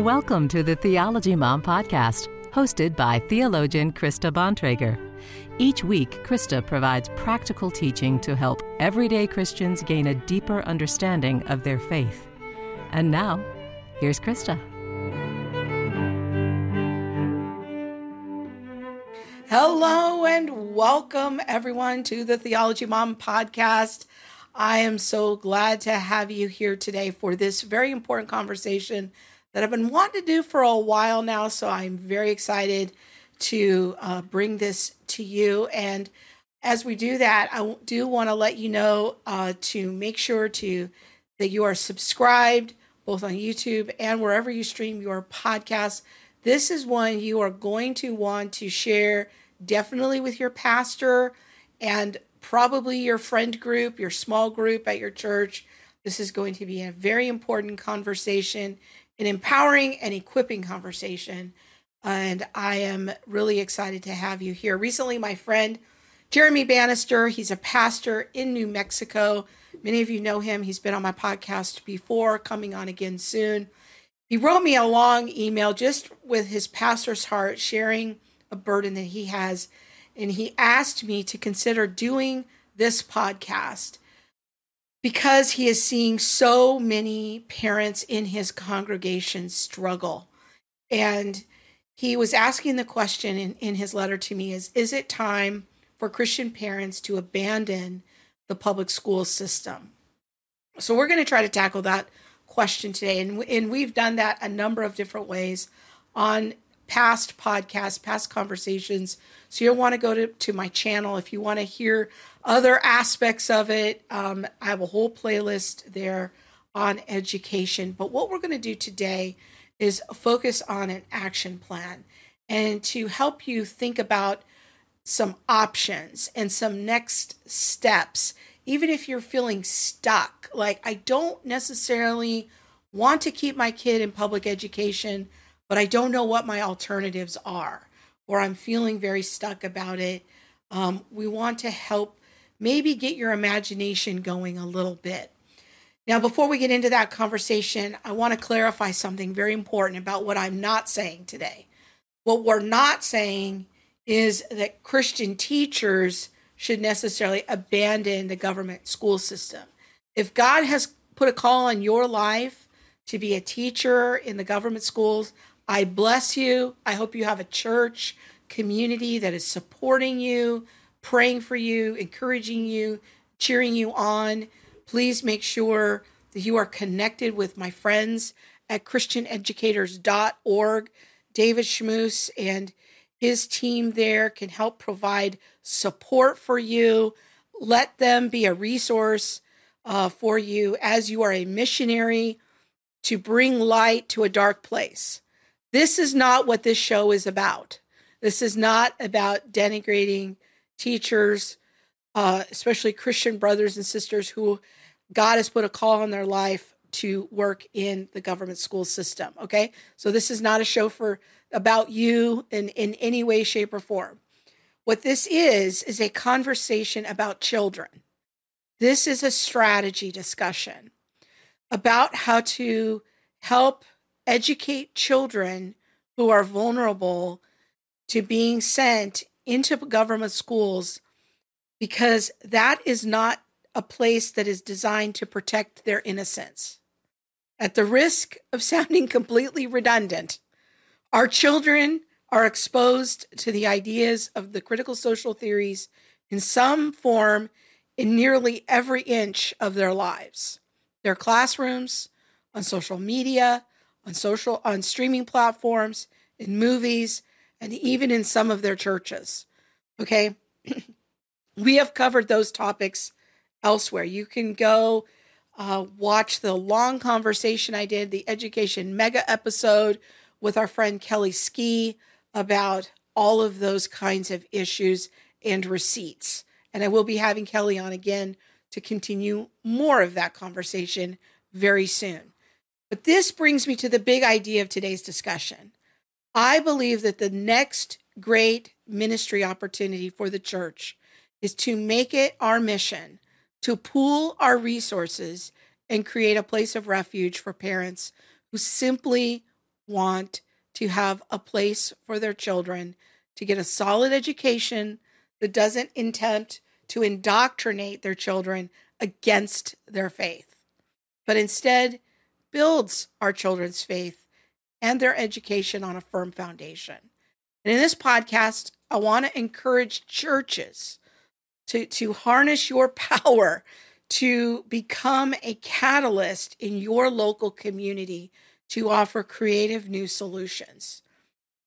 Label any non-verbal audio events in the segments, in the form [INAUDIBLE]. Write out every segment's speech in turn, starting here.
Welcome to the Theology Mom Podcast, hosted by theologian Krista Bontrager. Each week, Krista provides practical teaching to help everyday Christians gain a deeper understanding of their faith. And now, here's Krista. Hello and welcome everyone to the Theology Mom podcast. I am so glad to have you here today for this very important conversation that I've been wanting to do for a while now. So I'm very excited to uh, bring this to you. And as we do that, I do want to let you know uh, to make sure to that you are subscribed both on YouTube and wherever you stream your podcast. This is one you are going to want to share definitely with your pastor and probably your friend group, your small group at your church. This is going to be a very important conversation an empowering and equipping conversation. And I am really excited to have you here. Recently, my friend Jeremy Bannister, he's a pastor in New Mexico. Many of you know him. He's been on my podcast before, coming on again soon. He wrote me a long email just with his pastor's heart, sharing a burden that he has. And he asked me to consider doing this podcast because he is seeing so many parents in his congregation struggle. And he was asking the question in, in his letter to me is is it time for Christian parents to abandon the public school system? So we're going to try to tackle that question today. And, and we've done that a number of different ways on past podcasts, past conversations. So you'll want to go to, to my channel if you want to hear other aspects of it. Um, I have a whole playlist there on education. But what we're going to do today is focus on an action plan and to help you think about some options and some next steps, even if you're feeling stuck. Like, I don't necessarily want to keep my kid in public education but I don't know what my alternatives are, or I'm feeling very stuck about it. Um, we want to help maybe get your imagination going a little bit. Now, before we get into that conversation, I want to clarify something very important about what I'm not saying today. What we're not saying is that Christian teachers should necessarily abandon the government school system. If God has put a call on your life to be a teacher in the government schools, I bless you. I hope you have a church community that is supporting you, praying for you, encouraging you, cheering you on. Please make sure that you are connected with my friends at christianeducators.org. David Schmus and his team there can help provide support for you. Let them be a resource uh, for you as you are a missionary to bring light to a dark place. This is not what this show is about. This is not about denigrating teachers, uh, especially Christian brothers and sisters who God has put a call on their life to work in the government school system. Okay, so this is not a show for about you in in any way, shape, or form. What this is is a conversation about children. This is a strategy discussion about how to help educate children who are vulnerable to being sent into government schools because that is not a place that is designed to protect their innocence. At the risk of [LAUGHS] sounding completely redundant, our children are exposed to the ideas of the critical social theories in some form in nearly every inch of their lives. Their classrooms, on social media, on social on streaming platforms, in movies, and even in some of their churches. Okay? [CLEARS THROAT] we have covered those topics elsewhere. You can go uh, watch the long conversation I did, the education mega episode with our friend Kelly Ski about all of those kinds of issues and receipts. And I will be having Kelly on again to continue more of that conversation very soon. But this brings me to the big idea of today's discussion. I believe that the next great ministry opportunity for the church is to make it our mission to pool our resources and create a place of refuge for parents who simply want to have a place for their children to get a solid education that doesn't attempt to indoctrinate their children against their faith, but instead builds our children's faith and their education on a firm foundation. And in this podcast, I want to encourage churches to, to harness your [LAUGHS] power to become a catalyst in your local community to offer creative new solutions.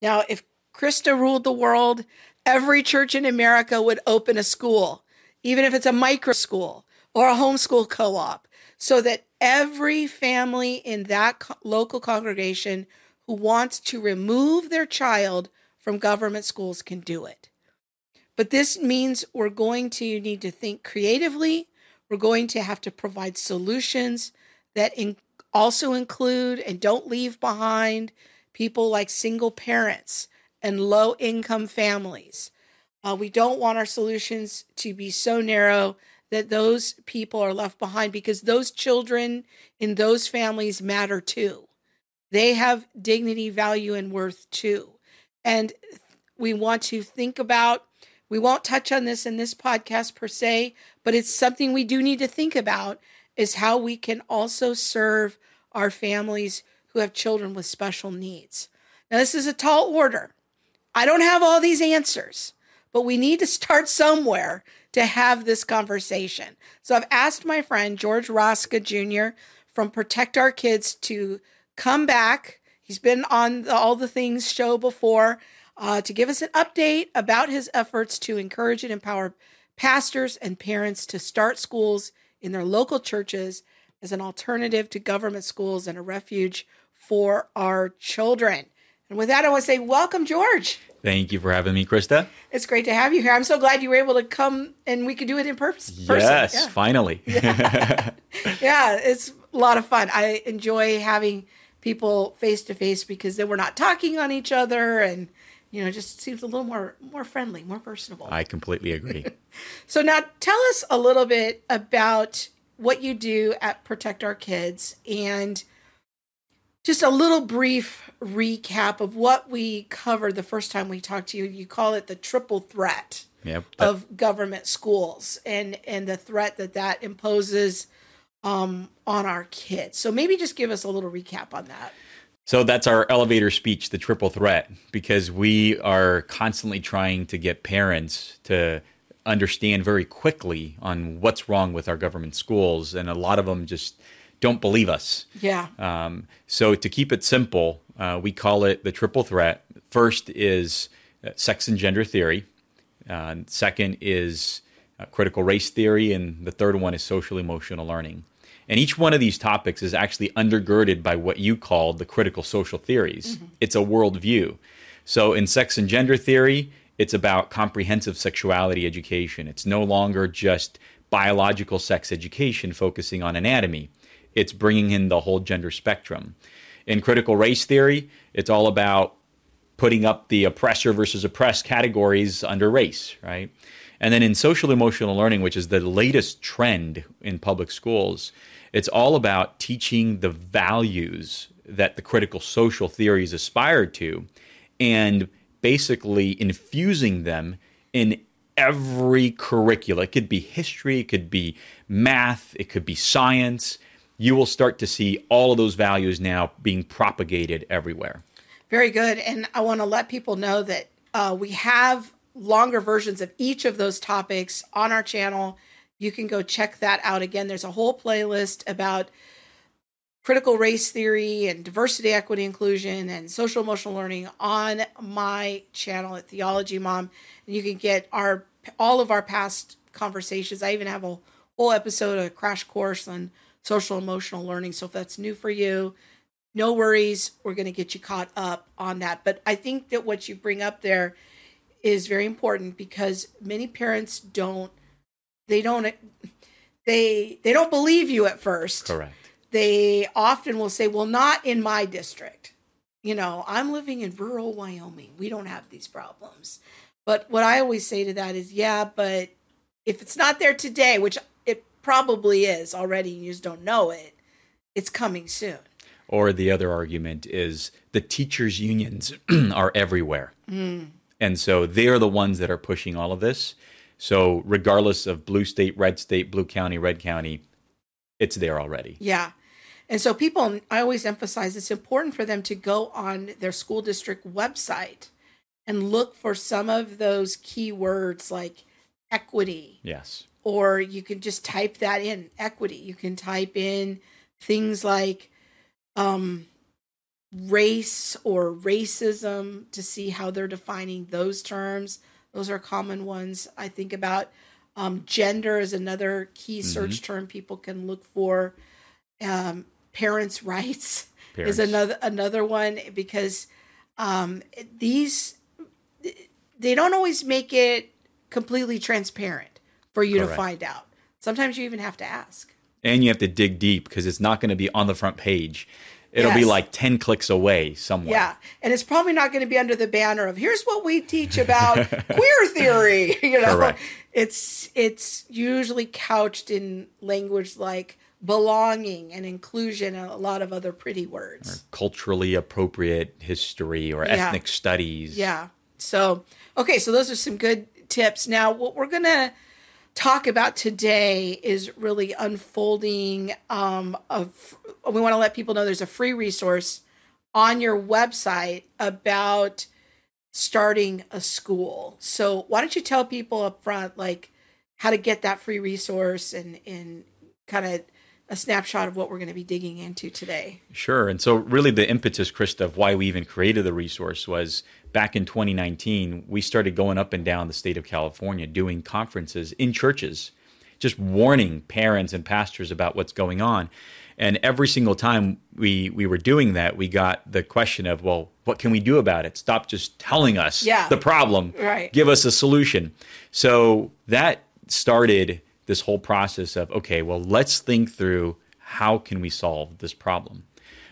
Now, if Krista ruled the world, every church in America would open a school, even if it's a micro school or a homeschool co op, so that every family in that co- local congregation who wants to remove their child from government schools can do it. But this means we're going to need to think creatively. We're going to have to provide solutions that in- also include and don't leave behind people like single parents and low income families. Uh, we don't want our solutions to be so narrow that those people are left behind because those children in those families matter too. They have dignity, value, and worth too. And we want to think about, we won't touch on this in this podcast per se, but it's something we do need to think about is how we can also serve our families who have children with special needs. Now, this is a tall order. I don't have all these answers, but we need to start somewhere to have this conversation. So I've asked my friend George Rosca Jr. from Protect Our Kids to come back. He's been on the All the Things show before uh, to give us an update about his efforts to encourage and empower pastors and parents to start schools in their local churches as an alternative to government schools and a refuge for our children. And with that, I want to say, welcome, George. Thank you for having me, Krista. It's great to have you here. I'm so glad you were able to come and we could do it in person. Yes, yeah. finally. yeah. [LAUGHS] yeah, it's a lot of fun. I enjoy having people face to face because then we're not talking on each other and you know, just seems a little more more friendly, more personable. I completely agree. [LAUGHS] so now tell us a little bit about what you do at Protect Our Kids and just a little brief recap of what we covered the first time we talked to you. You call it the triple threat yep, that- of government schools and and the threat that that imposes um, on our kids. So maybe just give us a little recap on that. So that's our elevator speech, the triple threat, because we are constantly trying to get parents to understand very quickly on what's wrong with our government schools, and a lot of them just don't believe us. Yeah. Um, so to keep it simple, uh, we call it the triple threat. First is uh, sex and gender theory. Uh, second is uh, critical race theory, and the third one is social emotional learning. And each one of these topics is actually undergirded by what you call the critical social theories. Mm-hmm. It's a worldview. So in sex and gender theory, it's about comprehensive sexuality education. It's no longer just biological sex education focusing on anatomy it's bringing in the whole gender spectrum. In critical race theory, it's all about putting up the oppressor versus oppressed categories under race, right? And then in social emotional learning, which is the latest trend in public schools, it's all about teaching the values that the critical social theories aspire to and basically infusing them in every curricula. It could be history, it could be math, it could be science, you will start to see all of those values now being propagated everywhere. Very good. And I want to let people know that uh, we have longer versions of each of those topics on our channel. You can go check that out again. There's a whole playlist about critical race theory and diversity, equity, inclusion, and social emotional learning on my channel at Theology Mom. And you can get our all of our past conversations. I even have a whole episode, a crash course on social emotional learning. So if that's new for you, no worries. We're going to get you caught up on that. But I think that what you bring up there is very important because many parents don't they don't they they don't believe you at first. Correct. They often will say, "Well, not in my district." You know, I'm living in rural Wyoming. We don't have these problems. But what I always say to that is, yeah, but if it's not there today, which probably is already, you just don't know it, it's coming soon. Or the other argument is the teachers' unions [CLEARS THROAT] are everywhere. Hmm. And so they are the ones that are pushing all of this. So, regardless of blue state, red state, blue county, red county, it's there already. Yeah. And so people, I always emphasize it's important for them to go on their school district website and look for some of those keywords like equity, Yes. Or you can just type that in equity. You can type in things like um, race or racism to see how they're defining those terms. Those are common ones I think about. Um, gender is another key search term people can look for. Um, parents' [LAUGHS] rights Parents. is another another one because um, these they don't always make it completely transparent for you to find out. Sometimes you even have to ask. And you have to dig deep because it's not going to be on the front page. It'll be like 10 clicks away somewhere. Yeah, and it's probably not going to be under the banner of "Here's what we teach about [LAUGHS] queer theory." [LAUGHS] You know, Correct. it's it's usually couched in language like belonging and inclusion and a lot of other pretty words. Culturally appropriate history or Yeah. ethnic studies. Yeah. So, okay, so those are some good tips. Now, what we're going to talk about today is really unfolding um of we want to let people know there's a free resource on your website about starting a school. So, why don't you tell people up front like how to get that free resource and and kind of a snapshot of what we're going to be digging into today. Sure. And so, really, the impetus, Krista, of why we even created the resource was back in 2019, we started going up and down the state of California doing conferences in churches, just warning parents and pastors about what's going on. And every single time we, we were doing that, we got the question of, well, what can we do about it? Stop just telling us Yeah. the problem. Right. Give us a solution. So that started this whole process of, okay, well, let's think through how can we solve this problem.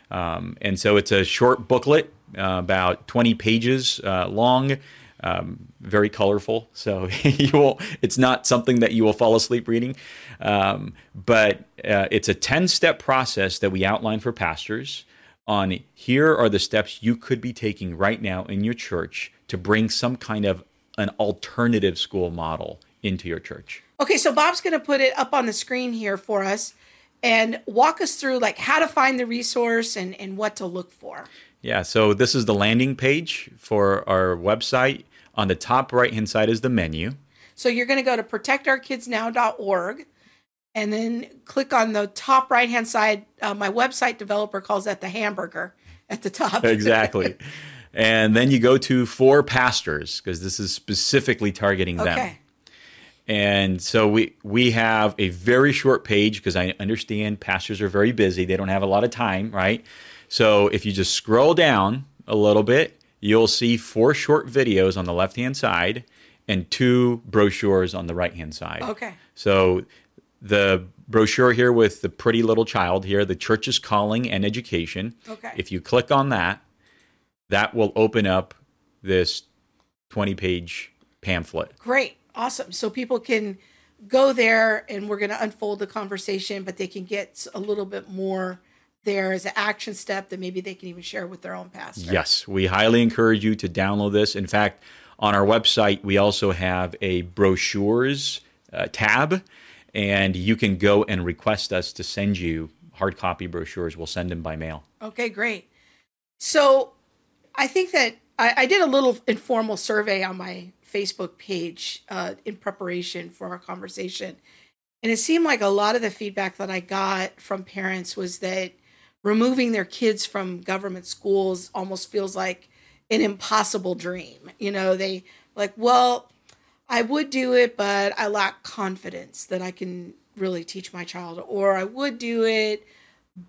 Um, and so it's a short booklet, about 20 pages uh, long, um, very colorful. So [LAUGHS] you will, it's not something that you will fall asleep reading. Um, but uh, it's a 10 step process that we outline for pastors on here are the steps you could be taking right now in your church to bring some kind of an alternative school model into your church. Okay, so Bob's going to put it up on the screen here for us and walk us through like how to find the resource and and what to look for. Yeah, so this is the landing page for our website. On the top right hand side is the menu. So you're going to go to protectourkidsnow.org and then click on the top right hand side. Uh, my website developer calls that the hamburger at the top. [LAUGHS] Exactly. and then you go to for pastors because this is specifically targeting them. okay. And so we we have a very short page because I understand pastors are very busy. They don't have a lot of time, right? So if you just scroll down a little bit, you'll see four short videos on the left-hand side and two brochures on the right-hand side. Okay. So the brochure here with the pretty little child here, the church's calling and education. Okay. If you click on that, that will open up this 20-page pamphlet. Great. Awesome. So people can go there and we're going to unfold the conversation, but they can get a little bit more there as an action step that maybe they can even share with their own pastor. Yes, we highly encourage you to download this. In fact, on our website, we also have a brochures uh, tab, and you can go and request us to send you hard copy brochures. We'll send them by mail. Okay, great. So I think that I, I did a little informal survey on my Facebook page uh, in preparation for our conversation. And it seemed like a lot of the feedback that I got from parents was that removing their kids from government schools almost feels like an impossible dream. You know, they like, well, I would do it, but I lack confidence that I can really teach my child, or I would do it,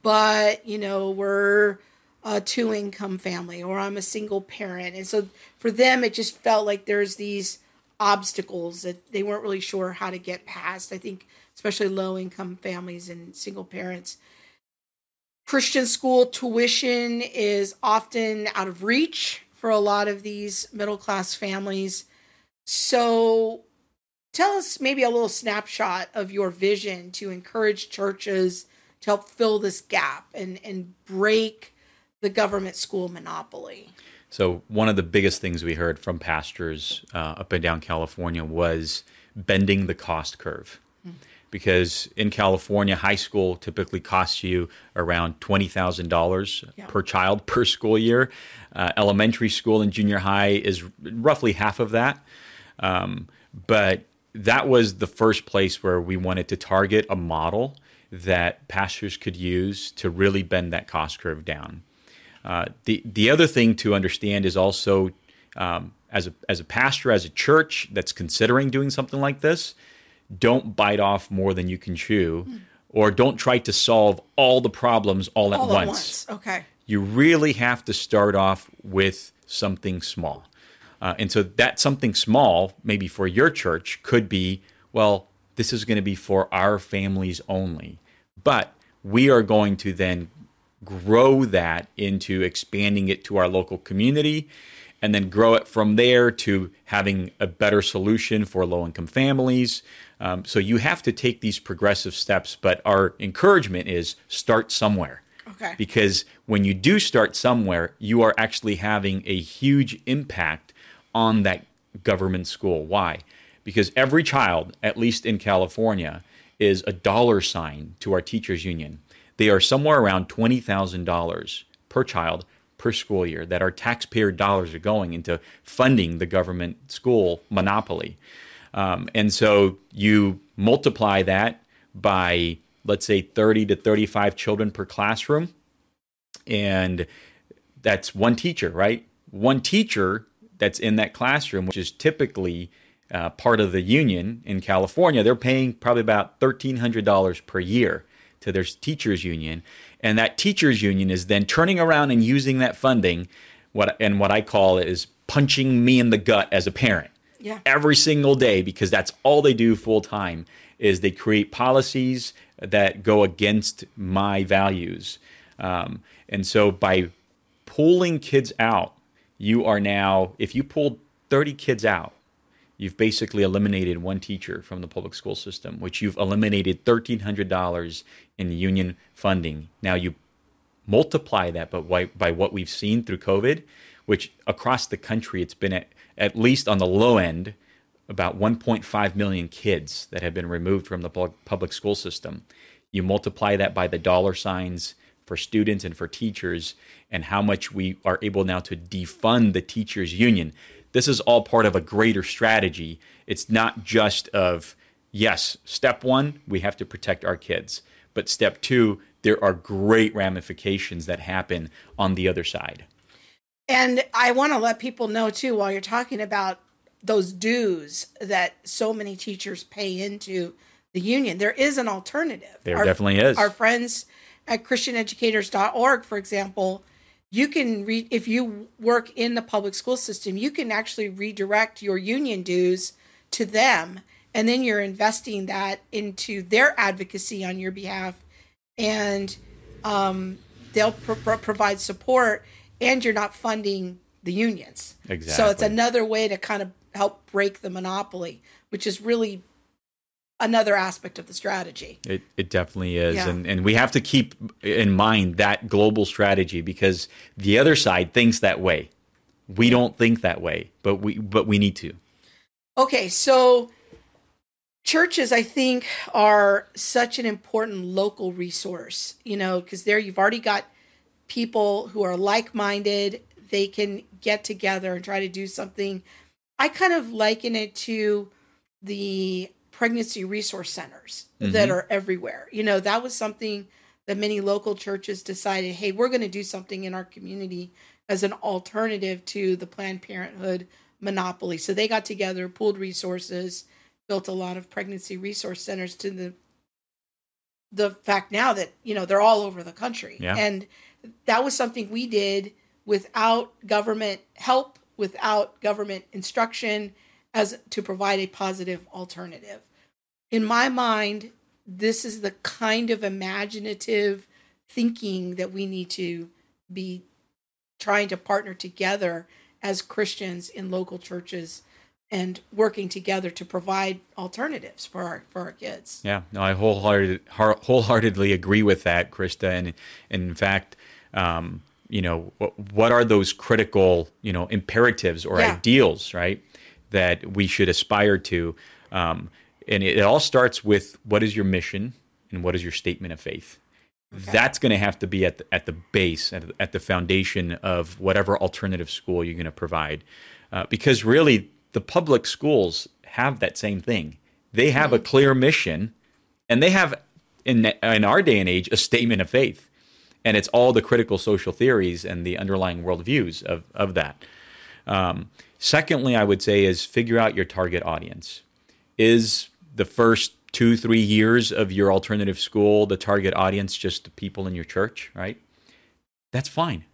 but you know, we're a two income family, or I'm a single parent. And so for them, it just felt like there's these obstacles that they weren't really sure how to get past. I think, especially low income families and single parents. Christian school tuition is often out of reach for a lot of these middle class families. So, tell us maybe a little snapshot of your vision to encourage churches, to help fill this gap and and break the government school monopoly? So one of the biggest things we heard from pastors uh, up and down California was bending the cost curve. Because in California, high school typically costs you around twenty thousand yeah. dollars per child [LAUGHS] per school year. Uh, elementary school and junior high is roughly half of that. Um, but that was the first place where we wanted to target a model that pastors could use to really bend that cost curve down. Uh, the the other thing to understand is also um, as a as a pastor, as a church that's considering doing something like this, don't bite off more than you can chew, mm. or don't try to solve all the problems all, all at, once. at once. Okay. You really have to start off with something small. Uh, and so that something small, maybe for your church, could be well, this is going to be for our families only. But we are going to then grow that into expanding it to our local community and then grow it from there to having a better solution for low income families. Um, so you have to take these progressive steps, but our encouragement is start somewhere. Okay. Because when you do start somewhere, you are actually having a huge impact on that government school. Why? Because every child, at least in California, is a dollar sign to our teachers union. They are somewhere around $20,000 per child per school year that our taxpayer dollars are going into funding the government school monopoly. Um, and so you multiply that by, let's say, 30 to 35 children per classroom, and that's one teacher, right? One teacher that's in that classroom, which is typically uh, part of the union in California, they're paying probably about $1,300 per year to their teachers union, and that teachers union is then turning around and using that funding, what and what I call is punching me in the gut as a parent. Yeah. Every single day because that's all they do full time is they create policies that go against my values. Um, and so by pulling kids out, you are now if you pulled 30 kids out you've basically eliminated one teacher from the public school system, which you've eliminated $1,300 in union funding. Now you multiply that by, by what we've seen through COVID, which across the country it's been at, at least on the low end about 1.5 million kids that have been removed from the public school system. You multiply that by the dollar signs for students and for teachers, and how much we are able now to defund the teachers union this is all part of a greater strategy. It's not just of, yes, step one, we have to protect our kids. But step two, there are great ramifications that happen on the other side. And I want to let people know too, while you're talking about those dues that so many teachers pay into the union, there is an alternative. There our, definitely is. Our friends at ChristianEducators.org, for example, you can read if you work in the public school system you can actually redirect your union dues to them and then you're investing that into their advocacy on your behalf and um, they'll pro- provide support and you're not funding the unions exactly so it's another way to kind of help break the monopoly which is really another aspect of the strategy. It, it definitely is. Yeah. And, and we have to keep in mind that global strategy because the other side thinks that way. We don't think that way, but we but we need to. Okay, so churches I think are such an important local resource, you know, because there you've already got people who are like-minded, they can get together and try to do something. I kind of liken it to the pregnancy resource centers mm-hmm. that are everywhere. You know, that was something that many local churches decided, hey, we're going to do something in our community as an alternative to the Planned Parenthood monopoly. So they got together, pooled resources, built a lot of pregnancy resource centers to the the fact now that, you know, they're all over the country. Yeah. And that was something we did without government help, without government instruction as to provide a positive alternative in my mind, this is the kind of imaginative thinking that we need to be trying to partner together as Christians in local churches and working together to provide alternatives for our for our kids. Yeah, no, I wholehearted, wholeheartedly agree with that, Krista. And, and in fact, um, you know, what, what, are those critical, you know, imperatives or yeah. ideals, right, that we should aspire to? Um, and it, it, all starts with what is your mission and what is your statement of faith. Okay. That's going to have to be at the, at the base, at, at the foundation of whatever alternative school you're going to provide. Uh, because really, the public schools have that same thing. They have mm-hmm. a clear mission, and they have, in, in our day and age, a statement of faith. And it's all the critical social theories and the underlying worldviews of, of that. Um, secondly, I would say is figure out your target audience. Is the first two, three years of your alternative school the target audience just the people in your church, right? That's fine.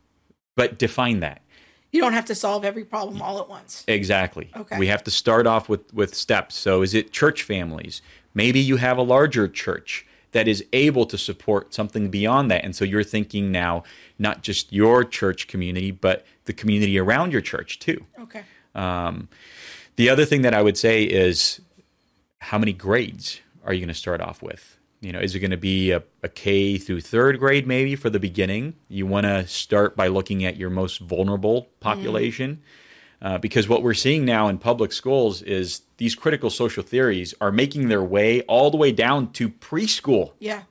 But define that you don't have to solve every problem all at once. Exactly. Okay. We have to start off with with steps. So is it church families? Maybe you have a larger church that is able to support something beyond that. And so you're thinking now not just your church community, but the community around your church too. Okay. Um, the other thing that I would say is how many grades are you going to start off with? You know, is it going to be a, a K through third grade maybe for the beginning? You want to start by looking at your most vulnerable population. Mm. Uh, because what we're seeing now in public schools is these critical social theories are making their way all the way down to preschool. Yeah.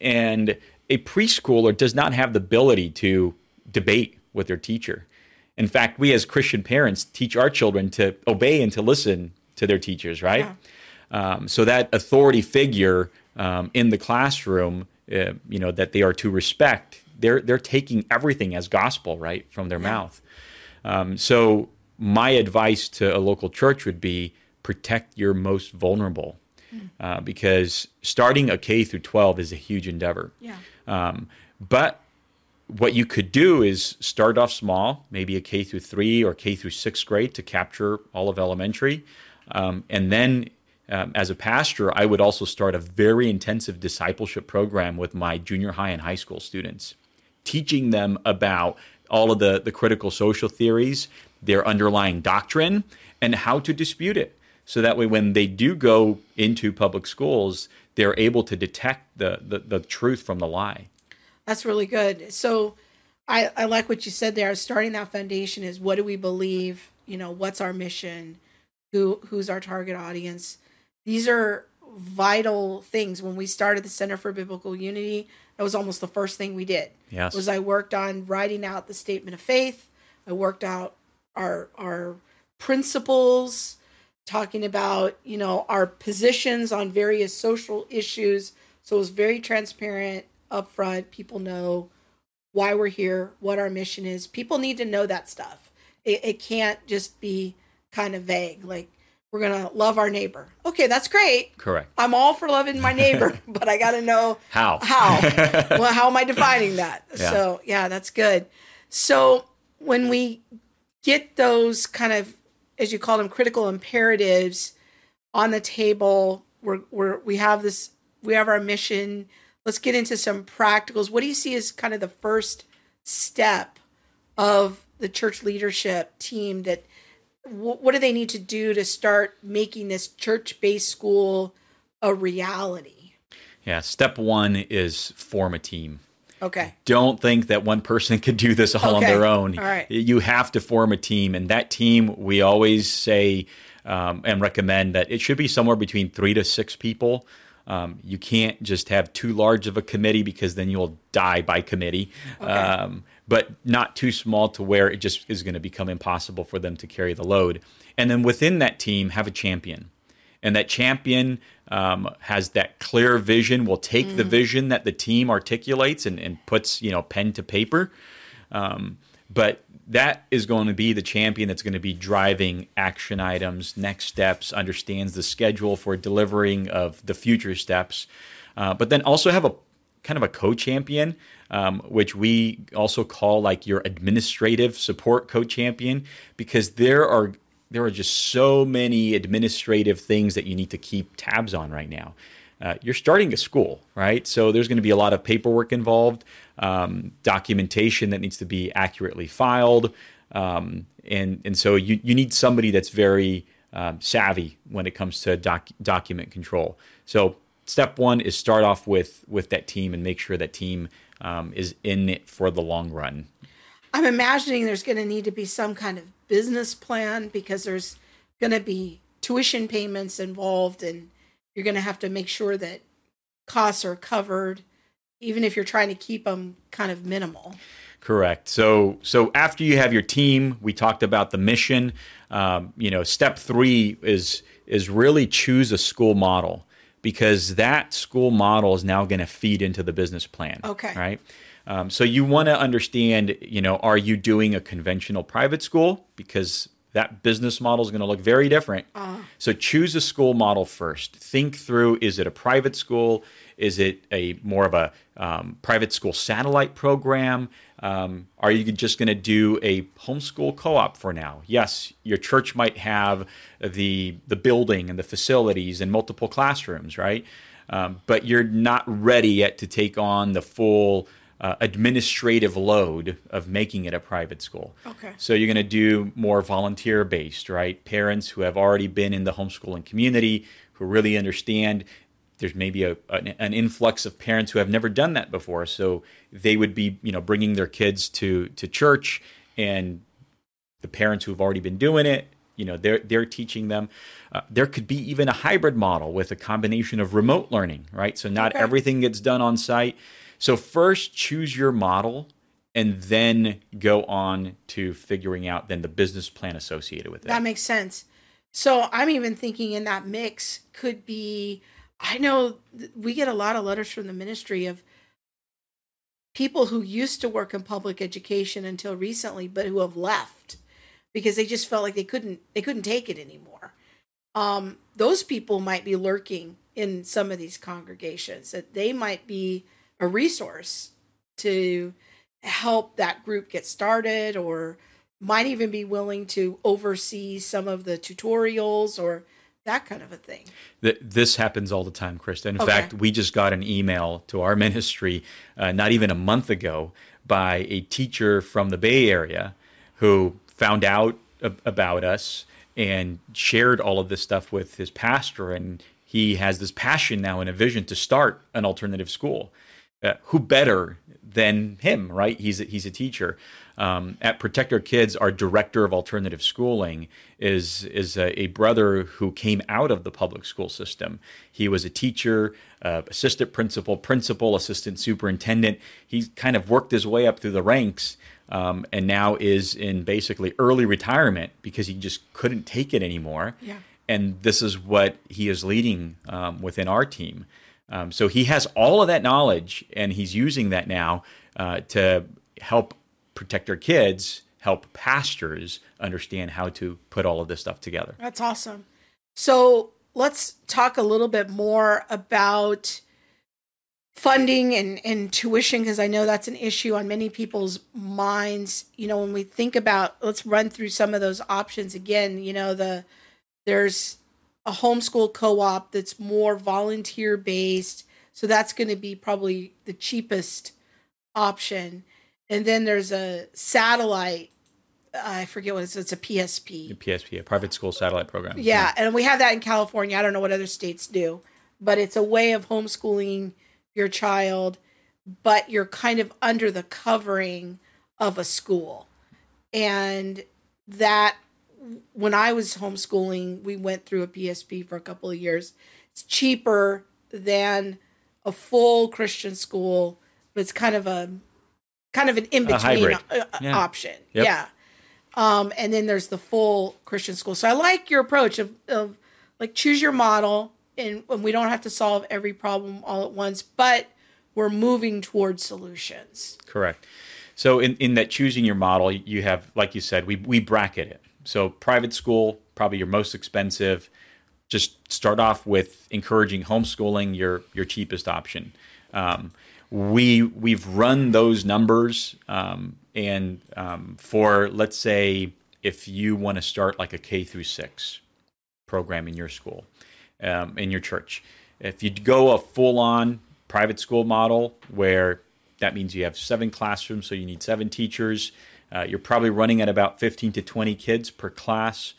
And a preschooler does not have the ability to debate with their teacher. In fact, we as Christian parents teach our children to obey and to listen to their teachers, right? Yeah. Um, so that authority figure um, in the classroom, uh, you know, that they are to respect, they're they're taking everything as gospel, right, from their yeah. mouth. Um, so my advice to a local church would be protect your most vulnerable, uh, because starting a K through 12 is a huge endeavor. Yeah. Um, but what you could do is start off small, maybe a K through three or K through sixth grade to capture all of elementary, um, and then um, as a pastor, I would also start a very intensive discipleship program with my junior high and high school students, teaching them about all of the, the critical social theories, their underlying doctrine, and how to dispute it. So that way, when they do go into public schools, they're able to detect the, the, the truth from the lie. That's really good. So I, I like what you said there. Starting that foundation is what do we believe? You know, what's our mission? Who who's our target audience? These are vital things. When we started the Center for Biblical Unity, that was almost the first thing we did. Yes. Was I worked on writing out the statement of faith. I worked out our our principles, talking about, you know, our positions on various social issues. So it was very transparent, upfront. People know why we're here, what our mission is. People need to know that stuff. It, it can't just be kind of vague. Like we're gonna love our neighbor. Okay, that's great. Correct. I'm all for loving my neighbor, [LAUGHS] but I got to know how. How? [LAUGHS] well, how am I defining that? Yeah. So yeah, that's good. So when we get those kind of, as you call them, critical imperatives on the table, we're, we're we have this, we have our mission. Let's get into some practicals. What do you see as kind of the first step of the church leadership team that what do they need to do to start making this church-based school a reality? Yeah, step one is form a team. Okay. Don't think that one person [LAUGHS] can do this all okay. on their own. All right. You have to form a team, and that team we always say um, and recommend that it should be somewhere between three to six people. Um, you can't just have too large of a committee because then you'll die by committee. Okay. Um, but not too small to where it just is going to become impossible for them to carry the load. And then within that team, have a champion. And that champion um, has that clear vision, will take mm. the vision that the team articulates and, and, puts, you know, pen to paper. Um, but that is going to be the champion that's going to be driving action items, next steps, understands the schedule for delivering of the future steps. Uh, but then also have a kind of a co-champion, um, which we also call like your administrative support co-champion, because there are there are just so many administrative things that you need to keep tabs on right now. Uh, you're starting a school, right? So there's going to be a lot of paperwork involved, um, documentation that needs to be accurately filed, um, and and so you you need somebody that's very um, savvy when it comes to doc- document control. So step one is start off with with that team and make sure that team um, is in it for the long run. I'm imagining there's going to need to be some kind of business plan because there's going to be tuition payments involved and you're going to have to make sure that costs are covered even if you're trying to keep them kind of minimal. Correct. So so after you have your team we talked about the mission. Um, you know step three is is really choose a school model because that school model is now going to feed into the business plan okay. right um, so you want to understand you know are you doing a conventional private school because that business model is going to look very different. Uh. So choose a school model first. Think through: is it a private school? Is it a more of a um, private school satellite program? Um, are you just going to do a homeschool co-op for now? Yes, your church might have the the building and the facilities and multiple classrooms, right? Um, but you're not ready yet to take on the full uh, administrative load of making it a private school. Okay. So you're going to do more volunteer based, right? Parents who have already been in the homeschooling community, who really understand. There's maybe a, an, an influx of parents who have never done that before, so they would be, you know, bringing their kids to to church, and the parents who have already been doing it, you know, they're they're teaching them. Uh, there could be even a hybrid model with a combination of remote learning, right? So not okay. everything gets done on site so first choose your model and then go on to figuring out then the business plan associated with it. That makes sense. So I'm even thinking in that mix could be I know we get a lot of letters from the ministry of people who used to work in public education until recently but who have left because they just felt like they couldn't they couldn't take it anymore. Um, those people might be lurking in some of these congregations that they might be a resource to help that group get started or might even be willing to oversee some of the tutorials or that kind of a thing. This happens all the time, Krista. In okay. fact, we just got an email to our [LAUGHS] ministry uh, not even a month ago by a teacher from the Bay Area who found out about us and shared all of this stuff with his pastor. And he has this passion now and a vision to start an alternative school uh, who better than him, right? He's a, he's a teacher. Um, at Protect Our Kids, our director of alternative schooling is is a, a, brother who came out of the public school system. He was a teacher, uh, assistant principal, principal, assistant superintendent. He kind of worked his way up through the ranks. Um, and now is in basically early retirement because he just couldn't take it anymore. Yeah. And this is what he is leading um, within our team. Um, so he has all of that knowledge, and he's using that now uh, to help protect our kids, help pastors understand how to put all of this stuff together. That's awesome. So let's talk a little bit more about funding and, and tuition because I know that's an issue on many people's minds. You know, when we think about let's run through some of those options again, you know, the there's a homeschool co-op that's more volunteer based so that's going to be probably the cheapest option. And then there's a satellite i forget what it's it's a psp a psp a private school satellite program. Yeah, yeah and we have that in california. I don't know what other states do but it's a way of homeschooling your child but you're kind of under the covering of a school. And that when I was homeschooling, we went through a PSP for a couple of years. It's cheaper than a full Christian school, but it's kind of a kind of an in between uh, yeah. option. Yep. Yeah. Um, and then there's the full Christian school. So I like your approach of, of like choose your model, and, and we don't have to solve every problem all at once, but we're moving towards solutions. Correct. So in, in that choosing your model, you have, like you said, we, we bracket it. So private school, probably your most expensive. Just start off with encouraging homeschooling, your your cheapest option. Um, we we've run those numbers, um, and um, for let's say if you want to start like a K through six program in your school, um, in your church, if you go a full on private school model where that means you have seven classrooms, so you need seven teachers. Uh, you're probably running at about 15 to 20 kids per class.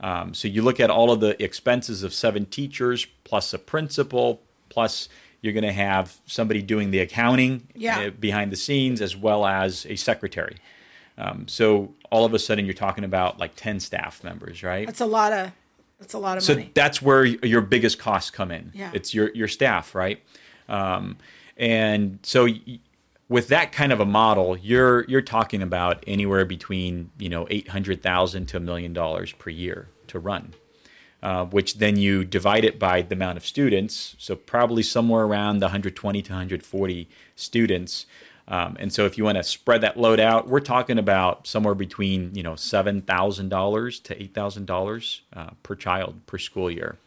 Um, so you look at all of the expenses of seven teachers plus a principal plus you're going to have somebody doing the accounting Yeah. uh, behind the scenes as well as a secretary. Um, so all of a sudden you're talking about like 10 staff members, right? That's a lot of that's a lot of so money. that's where your biggest costs come in. Yeah. It's your your staff, right? Um, and so y- with that kind of a model, you're you're talking about anywhere between you know eight hundred thousand to a million dollars per year to run. Uh, which then you divide it by the amount of students, so probably somewhere around the 120 to 140 students. Um, and so if you want to spread that load out, we're talking about somewhere between you know seven thousand dollars to eight thousand uh, dollars per child per school year.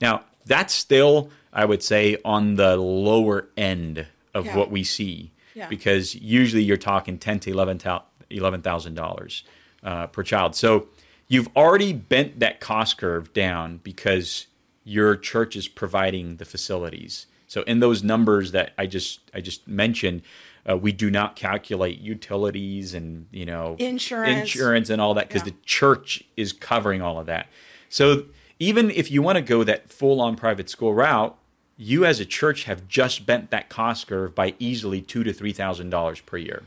Now that's still, I would say, on the lower end of Yeah. what we see, Yeah. because usually you're talking ten to eleven eleven thousand dollars uh, per child. So you've already bent that cost curve down because your church is providing the facilities. So in those numbers that I just I just mentioned, uh, we do not calculate utilities and you know Insurance. insurance and all that because Yeah. the church is covering all of that. So even if you want to go that full on private school route, you as a church have just bent that cost curve by easily two to three thousand dollars per year.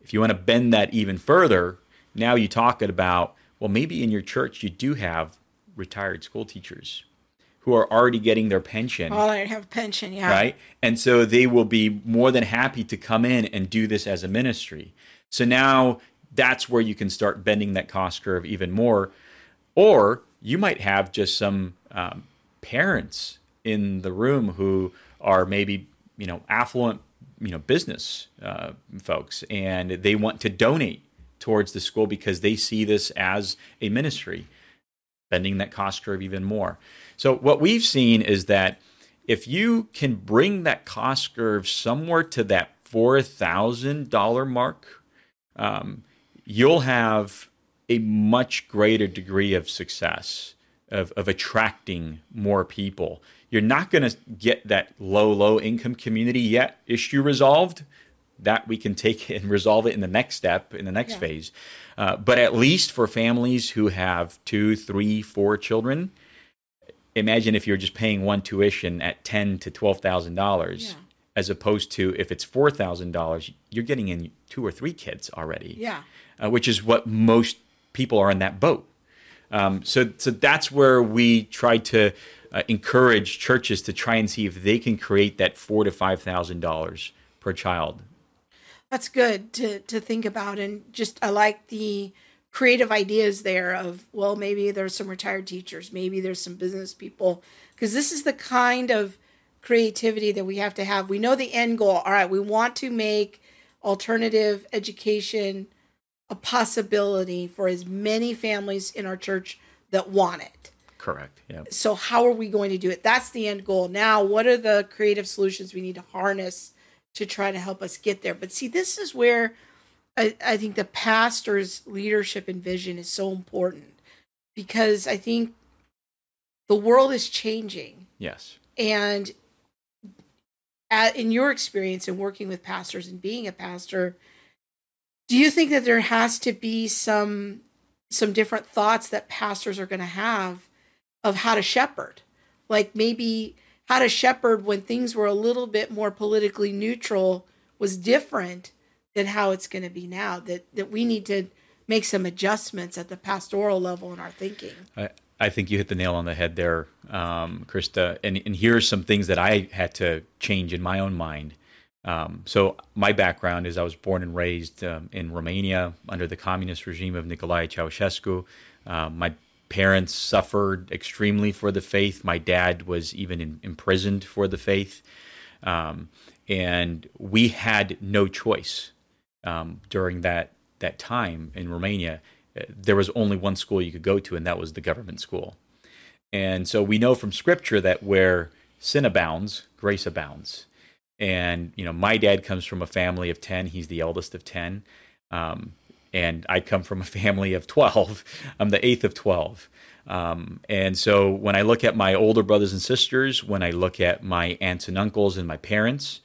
If you want to bend that even further, now you talk about well, maybe in your church you do have retired school teachers who are already getting their pension All I have a pension, yeah. right? And so they will be more than happy to come in and do this as a ministry. So now that's where you can start bending that cost curve even more. Or you might have just some um, parents in the room who are maybe you know affluent you know business uh, folks, and they want to donate towards the school because they see this as a ministry bending that cost curve even more. So what we've seen is that if you can bring that cost curve somewhere to that four thousand dollar mark, um, you'll have a much greater degree of success of, of attracting more people. You're not going to get that low, low income community yet issue resolved. That we can take and resolve it in the next step, in the next Yeah. phase. Uh, but at least for families who have two, three, four children, imagine if you're just paying one tuition at ten to twelve thousand dollars, Yeah. as opposed to if it's four thousand dollars, you're getting in two or three kids already Yeah. uh, which is what most people are in that boat. Um, so, so that's where we try to uh, encourage churches to try and see if they can create that four to five thousand dollars per child. That's good to to think about and just I like the creative ideas there of well maybe there's some retired teachers, maybe there's some business people because this is the kind of creativity that we have to have. We know the end goal. All right, we want to make alternative education a possibility for as many families in our church that want it. Correct. Yeah. so how are we going to do it that's the end goal now what are the creative solutions we need to harness to try to help us get there but see this is where i, I think the pastor's leadership and vision is so important because i think the world is changing Yes. and at, in your experience in working with pastors and being a pastor do you think that there has to be some some different thoughts that pastors are going to have of how to shepherd like maybe how to shepherd when things were a little bit more politically neutral was different than how it's going to be now that that we need to make some adjustments at the pastoral level in our thinking I, I think you hit the nail on the head there, um, Krista. And, and here are some things that I had to change in my own mind. Um, so my background is I was born and raised um, in Romania under the communist regime of Nicolae Ceausescu. Um, my parents suffered extremely for the faith. My dad was even in, imprisoned for the faith. Um, and we had no choice um, during that that time in Romania. Uh, There was only one school you could go to, and that was the government school. And so we know from Scripture that where sin abounds, grace abounds. And you know, my dad comes from a family of ten; he's the eldest of ten, um, and I come from a [LAUGHS] family of twelve. I'm the eighth of twelve. Um, and so when I look at my older brothers and sisters, when I look at my aunts and uncles and my parents,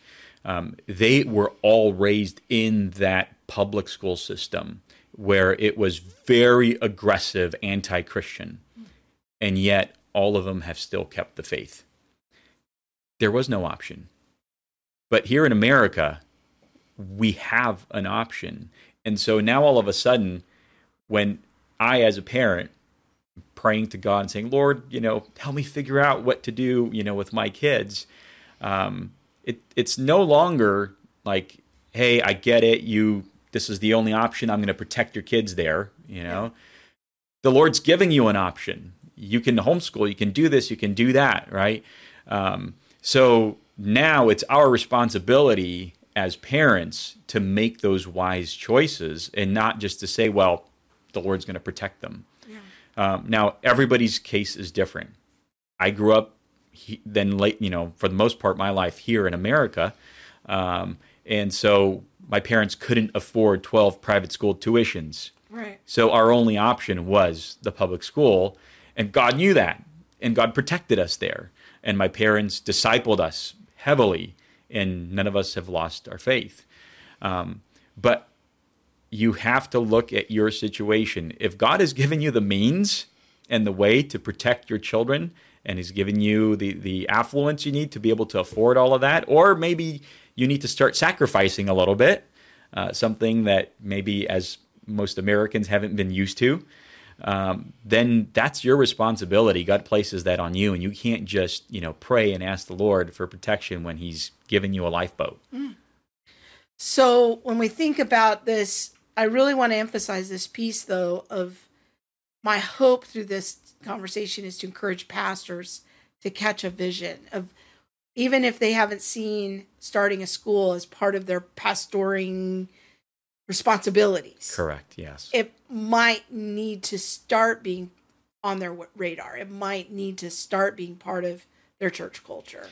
um, they were all raised in that public school system. where it was very aggressive anti Christian, and yet all of them have still kept the faith. There was no option. But here in America, we have an option. And so now all of a sudden, when I, as a parent, praying to God and saying, Lord, you know, help me figure out what to do, you know, with my kids, um, it, it's no longer like, hey, I get it. You, this is the only option. I'm going to protect your kids there. You know, yeah. the Lord's giving you an option. You can homeschool. You can do this. You can do that. Right. Um, so now it's our responsibility as parents to make those wise choices and not just to say, well, the Lord's going to protect them. Yeah. Um, now, everybody's case is different. I grew up he, then late, you know, for the most part, my life here in America. Um, and so my parents couldn't afford 12 private school tuitions. Right. So our only option was the public school. And God knew that. And God protected us there. And my parents discipled us heavily, and none of us have lost our faith. Um, but you have to look at your situation. If God has given you the means and the way to protect your children, and He's given you the, the affluence you need to be able to afford all of that, or maybe you need to start sacrificing a little bit, uh, something that maybe as most Americans haven't been used to um, then that's your responsibility. God places that on you, and you can't just you know pray and ask the Lord for protection when He's given you a lifeboat. Mm. So when we think about this, I really want to emphasize this piece though of my hope through this conversation is to encourage pastors to catch a vision of even if they haven't seen starting a school as part of their pastoring responsibilities. Correct, yes. It might need to start being on their radar. It might need to start being part of their church culture.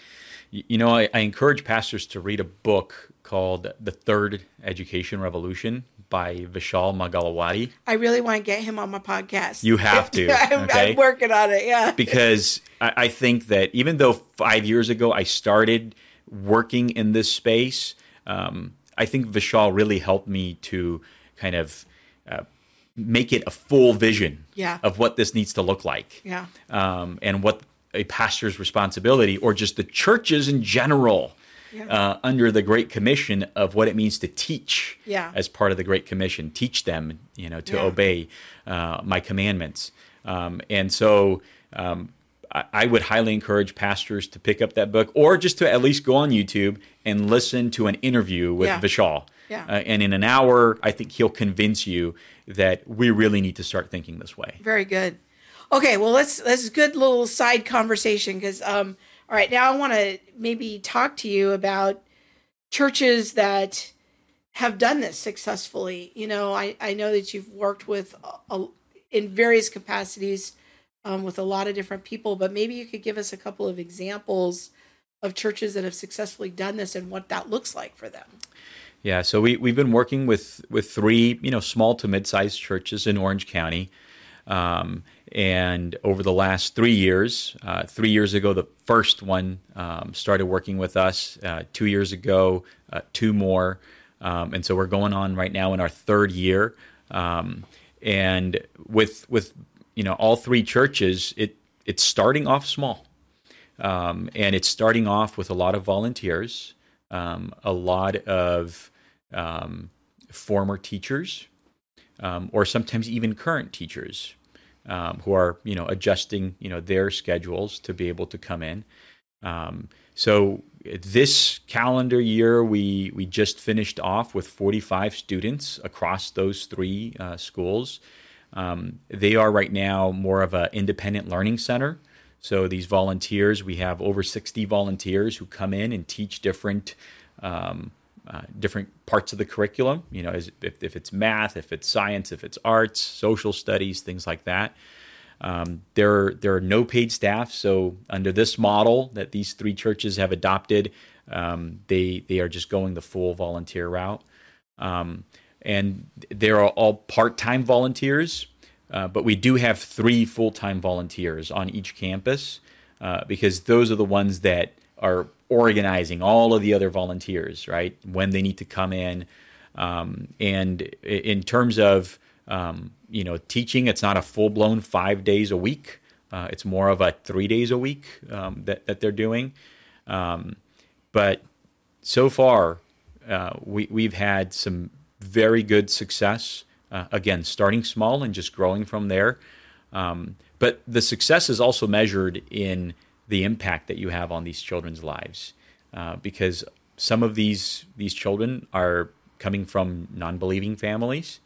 You know, I, I encourage pastors to read a book called The Third Education Revolution by Vishal Mangalwadi. I really want to get him on my podcast. You have to. [LAUGHS] I'm, okay? I'm, working on it, yeah. because I, I think that even though five years ago I started working in this space, um, I think Vishal really helped me to kind of uh, make it a full vision yeah. of what this needs to look like. Yeah. Um, and what a pastor's responsibility, or just the churches in general, yeah. uh, under the Great Commission of what it means to teach yeah. as part of the Great Commission. Teach them, you know, to yeah. obey uh, my commandments. Um, and so um, I would highly encourage pastors to pick up that book or just to at least go on YouTube and listen to an interview with. Vishal. Yeah. Uh, and in an hour, I think he'll convince you that we really need to start thinking this way. Very good. Okay, well let's let's good little side conversation because um all right now I want to maybe talk to you about churches that have done this successfully. You know, I I know that you've worked with a, a, in various capacities um, with a lot of different people, but maybe you could give us a couple of examples of churches that have successfully done this and what that looks like for them. Yeah, so we we've been working with with three you know small to mid sized churches in Orange County, um, and over the last three years, uh, three years ago the first one um, started working with us. Uh, two years ago, uh, two more, um, and so we're going on right now in our third year. Um, and with with you know all three churches, it it's starting off small, um, and it's starting off with a lot of volunteers, um, a lot of um, former teachers, um, or sometimes even current teachers um, who are you know adjusting you know their schedules to be able to come in. Um, so this calendar year, we we just finished off with 45 students across those three uh, schools. Um, they are right now more of an independent learning center. So these volunteers, we have over 60 volunteers who come in and teach different um, uh, different parts of the curriculum. You know, if, if it's math, if it's science, if it's arts, social studies, things like that. Um, there, there are no paid staff. So under this model that these three churches have adopted, um, they they are just going the full volunteer route. Um, and they're all part-time volunteers, uh, but we do have three full-time volunteers on each campus uh, because those are the ones that are organizing all of the other volunteers, right? When they need to come in, um, and in terms of um, you know, teaching. It's not a full blown five days a week. Uh, it's more of a three days a week um, that that they're doing. Um, but so far, uh, we we've had some very good success. Uh, again, starting small and just growing from there. Um, but the success is also measured in the impact that you have on these children's lives, uh, because some of these these children are coming from non-believing families,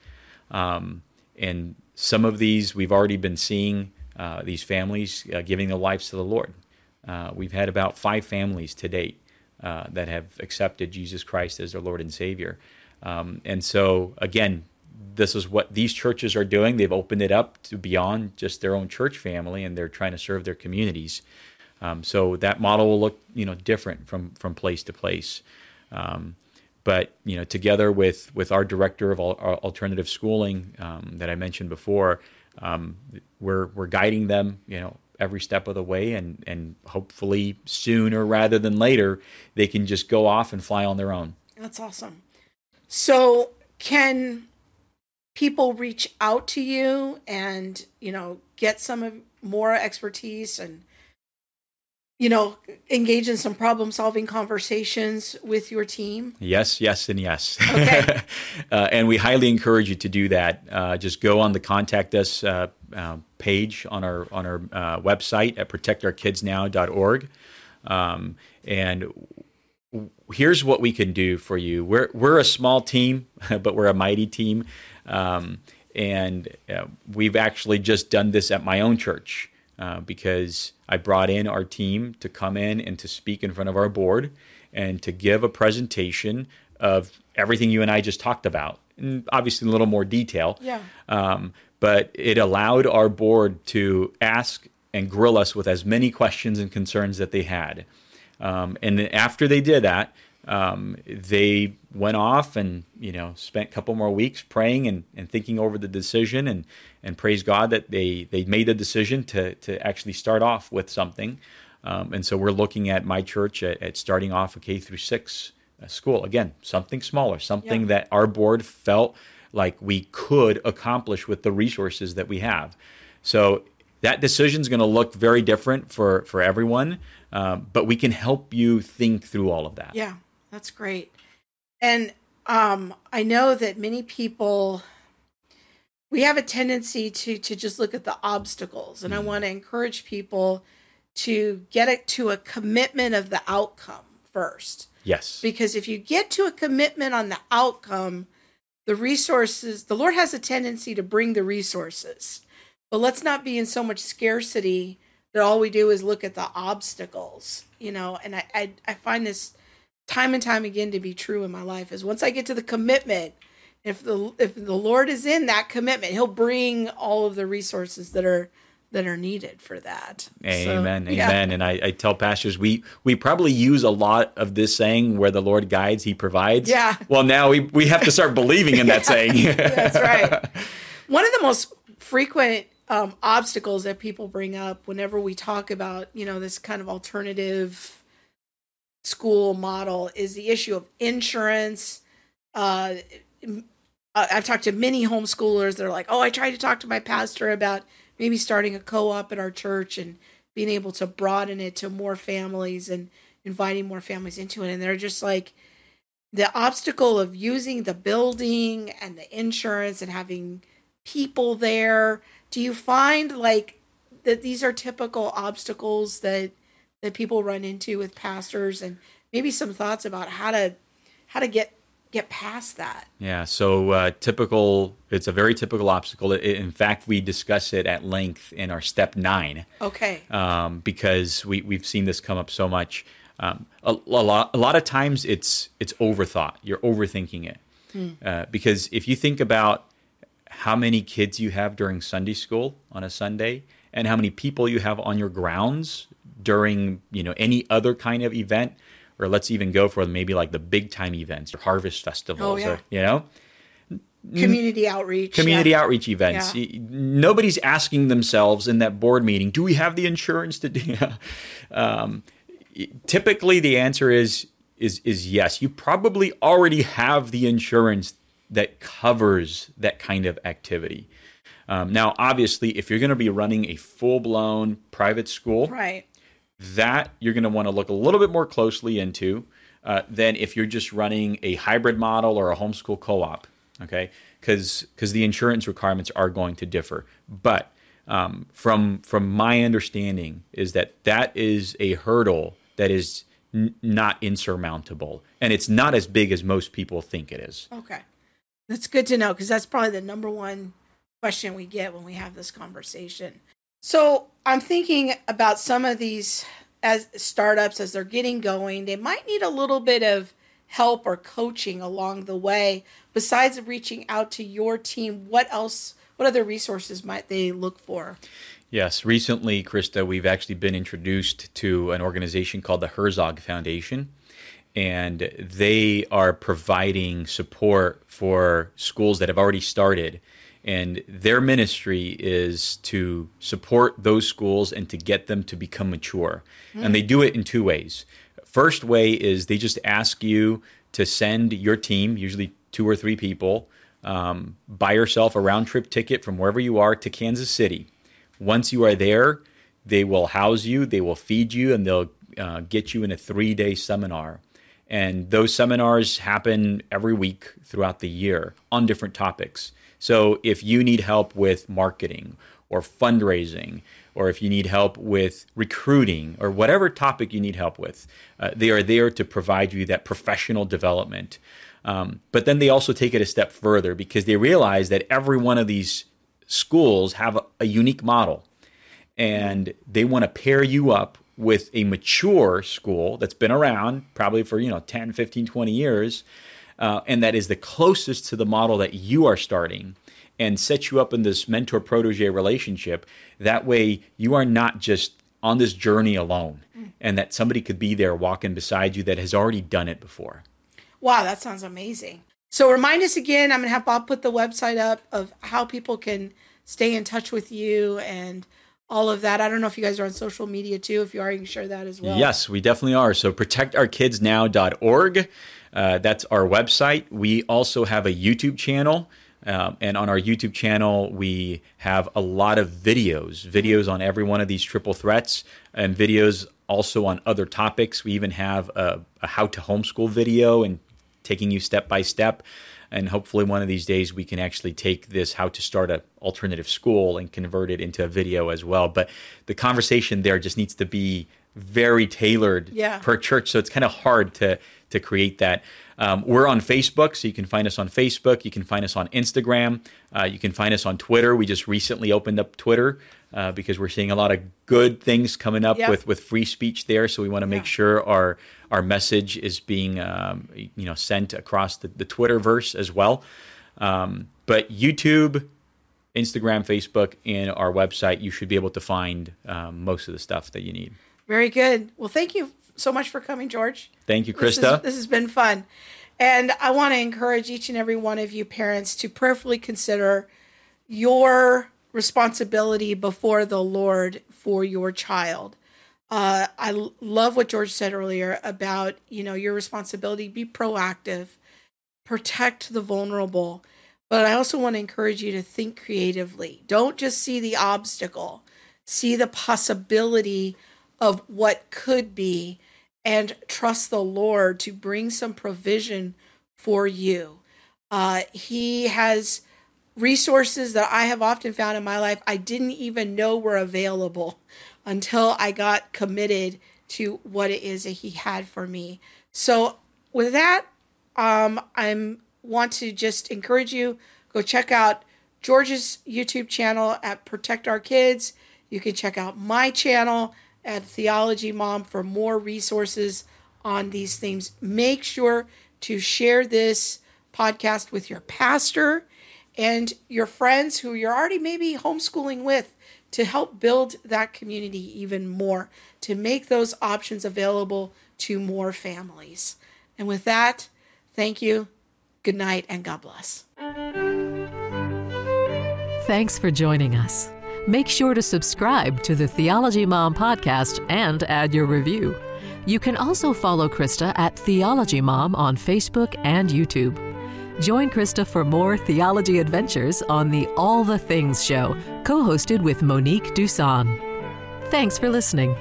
um, and some of these we've already been seeing uh, these families uh, giving their lives to the Lord. Uh, we've had about five families to date uh, that have accepted Jesus Christ as their Lord and Savior. Um, and so, again, this is what these churches are doing. They've opened it up to beyond just their own church family, and they're trying to serve their communities. Um, so that model will look, you know, different from from place to place. Um, but you know, together with with our director of alternative schooling um, that I mentioned before, um, we're we're guiding them, you know, every step of the way, and and hopefully sooner rather than later, they can just go off and fly on their own. That's awesome. So can people reach out to you and you know get some of more expertise and you know engage in some problem solving conversations with your team? Yes yes and yes. Okay. [LAUGHS] uh, and we highly encourage you to do that. Uh, just go on the contact us uh, uh page on our on our uh, website at protectourkidsnow.org um, and here's what we can do for you. We're we're a small team [LAUGHS] but we're a mighty team. Um, and uh, we've actually just done this at my own church uh, because I brought in our team to come in and to speak in front of our board and to give a presentation of everything you and I just talked about, and obviously in a little more detail. Yeah. Um, but it allowed our board to ask and grill us with as many questions and concerns that they had. Um, and after they did that, um, they went off and you know spent a couple more weeks praying and, and thinking over the decision and and praise God that they they made the decision to to actually start off with something. Um, and so we're looking at my church at, at starting off a K through six uh, school again, something smaller, something yeah. that our board felt like we could accomplish with the resources that we have. So that decision is going to look very different for for everyone, um, but we can help you think through all of that. Yeah. That's great. And um, I know that many people we have a tendency to to just look at the obstacles, and mm. I want to encourage people to get it to a commitment of the outcome first. Yes. Because if you get to a commitment on the outcome, the resources, the Lord has a tendency to bring the resources. But let's not be in so much scarcity that all we do is look at the obstacles, you know. And I, I, I find this time and time again to be true in my life is once I get to the commitment, if the if the Lord is in that commitment, He'll bring all of the resources that are that are needed for that. Amen. So, yeah. Amen. And I, I, tell pastors we we probably use a lot of this saying where the Lord guides, He provides. Yeah. Well, now we we have to start believing in that [LAUGHS] yeah, saying. that's right. One of the most frequent um, obstacles that people bring up whenever we talk about you know this kind of alternative school model is the issue of insurance. Uh, I've talked to many homeschoolers that are like, oh, I tried to talk to my pastor about maybe starting a co op at our church and being able to broaden it to more families and inviting more families into it. And they're just like, the obstacle of using the building and the insurance and having people there. Do you find like that these are typical obstacles that that people run into with pastors and maybe some thoughts about how to how to get get past that. Yeah so uh, typical it's a very typical obstacle. In fact we discuss it at length in our step nine. Okay. Um, because we, we've seen this come up so much. Um, a, a, lot, a lot of times it's it's overthought. You're overthinking it. Hmm. uh, because if you think about how many kids you have during sunday school on a sunday and how many people you have on your grounds during you know any other kind of event or let's even go for maybe like the big time events or harvest festivals oh, yeah. or you know community outreach community yeah. outreach events yeah. nobody's asking themselves in that board meeting do we have the insurance to do [LAUGHS] um, typically the answer is is is yes you probably already have the insurance that covers that kind of activity. Um, now, obviously, if you're going to be running a full blown private school, right, that you're going to want to look a little bit more closely into uh, than if you're just running a hybrid model or a homeschool co-op. Okay, because because the insurance requirements are going to differ, but um, from from my understanding is that that is a hurdle that is n- not insurmountable, and it's not as big as most people think it is. Okay, that's good to know because that's probably the number one question we get when we have this conversation. So I'm thinking about some of these as startups as they're getting going, they might need a little bit of help or coaching along the way. Besides reaching out to your team, what else? What other resources might they look for? Yes, recently, Krista, we've actually been introduced to an organization called the Herzog Foundation, and they are providing support for schools that have already started and their ministry is to support those schools and to get them to become mature. Mm. And they do it in two ways. First way is they just ask you to send your team, usually two or three people, um, buy yourself a round trip ticket from wherever you are to Kansas City. Once you are there, they will house you, they will feed you, and they'll uh, get you in a three day seminar. And those seminars happen every week throughout the year on different topics. So if you need help with marketing or fundraising, or if you need help with recruiting or whatever topic you need help with, uh, they are there to provide you that professional development. Um, but then they also take it a step further because they realize that every one of these schools have a, a unique model and they want to pair you up with a mature school that's been around probably for you know 10 15 20 years uh, and that is the closest to the model that you are starting and set you up in this mentor protege relationship. That way, you are not just on this journey alone, and that somebody could be there walking beside you that has already done it before. Wow, that sounds amazing. So, remind us again, I'm going to have Bob put the website up of how people can stay in touch with you and all of that. I don't know if you guys are on social media too. If you are, you can share that as well. Yes, we definitely are. So protectourkidsnow.org. Uh, that's our website. We also have a YouTube channel. Um, and on our YouTube channel, we have a lot of videos, videos on every one of these triple threats, and videos also on other topics. We even have a, a how to homeschool video and taking you step by step and hopefully one of these days we can actually take this how to start an alternative school and convert it into a video as well but the conversation there just needs to be very tailored yeah. per church so it's kind of hard to to create that um, we're on Facebook, so you can find us on Facebook. You can find us on Instagram. Uh, you can find us on Twitter. We just recently opened up Twitter uh, because we're seeing a lot of good things coming up with, with free speech there. So we want to make yeah. sure our our message is being um, you know sent across the, the Twitterverse as well. Um, but YouTube, Instagram, Facebook, and our website, you should be able to find um, most of the stuff that you need. Very good. Well, thank you so much for coming, George. Thank you, Krista. This, is, this has been fun. And I want to encourage each and every one of you parents to prayerfully consider your responsibility before the Lord for your child. Uh, I love what George said earlier about you know your responsibility. Be proactive, protect the vulnerable, but I also want to encourage you to think creatively. Don't just see the obstacle, see the possibility of what could be, and trust the Lord to bring some provision for you. Uh, he has resources that I have often found in my life I didn't even know were available until I got committed to what it is that he had for me. So with that, um, I'm want to just encourage you go check out George's YouTube channel at Protect Our Kids. You can check out my channel at Theology Mom for more resources on these things. Make sure to share this podcast with your pastor and your friends who you're already maybe homeschooling with to help build that community even more, to make those options available to more families. And with that, thank you, good night, and God bless. Thanks for joining us. Make sure to subscribe to the Theology Mom podcast and add your review. You can also follow Krista at Theology Mom on Facebook and YouTube. Join Krista for more theology adventures on the All the Things Show, co hosted with Monique Duson. Thanks for listening.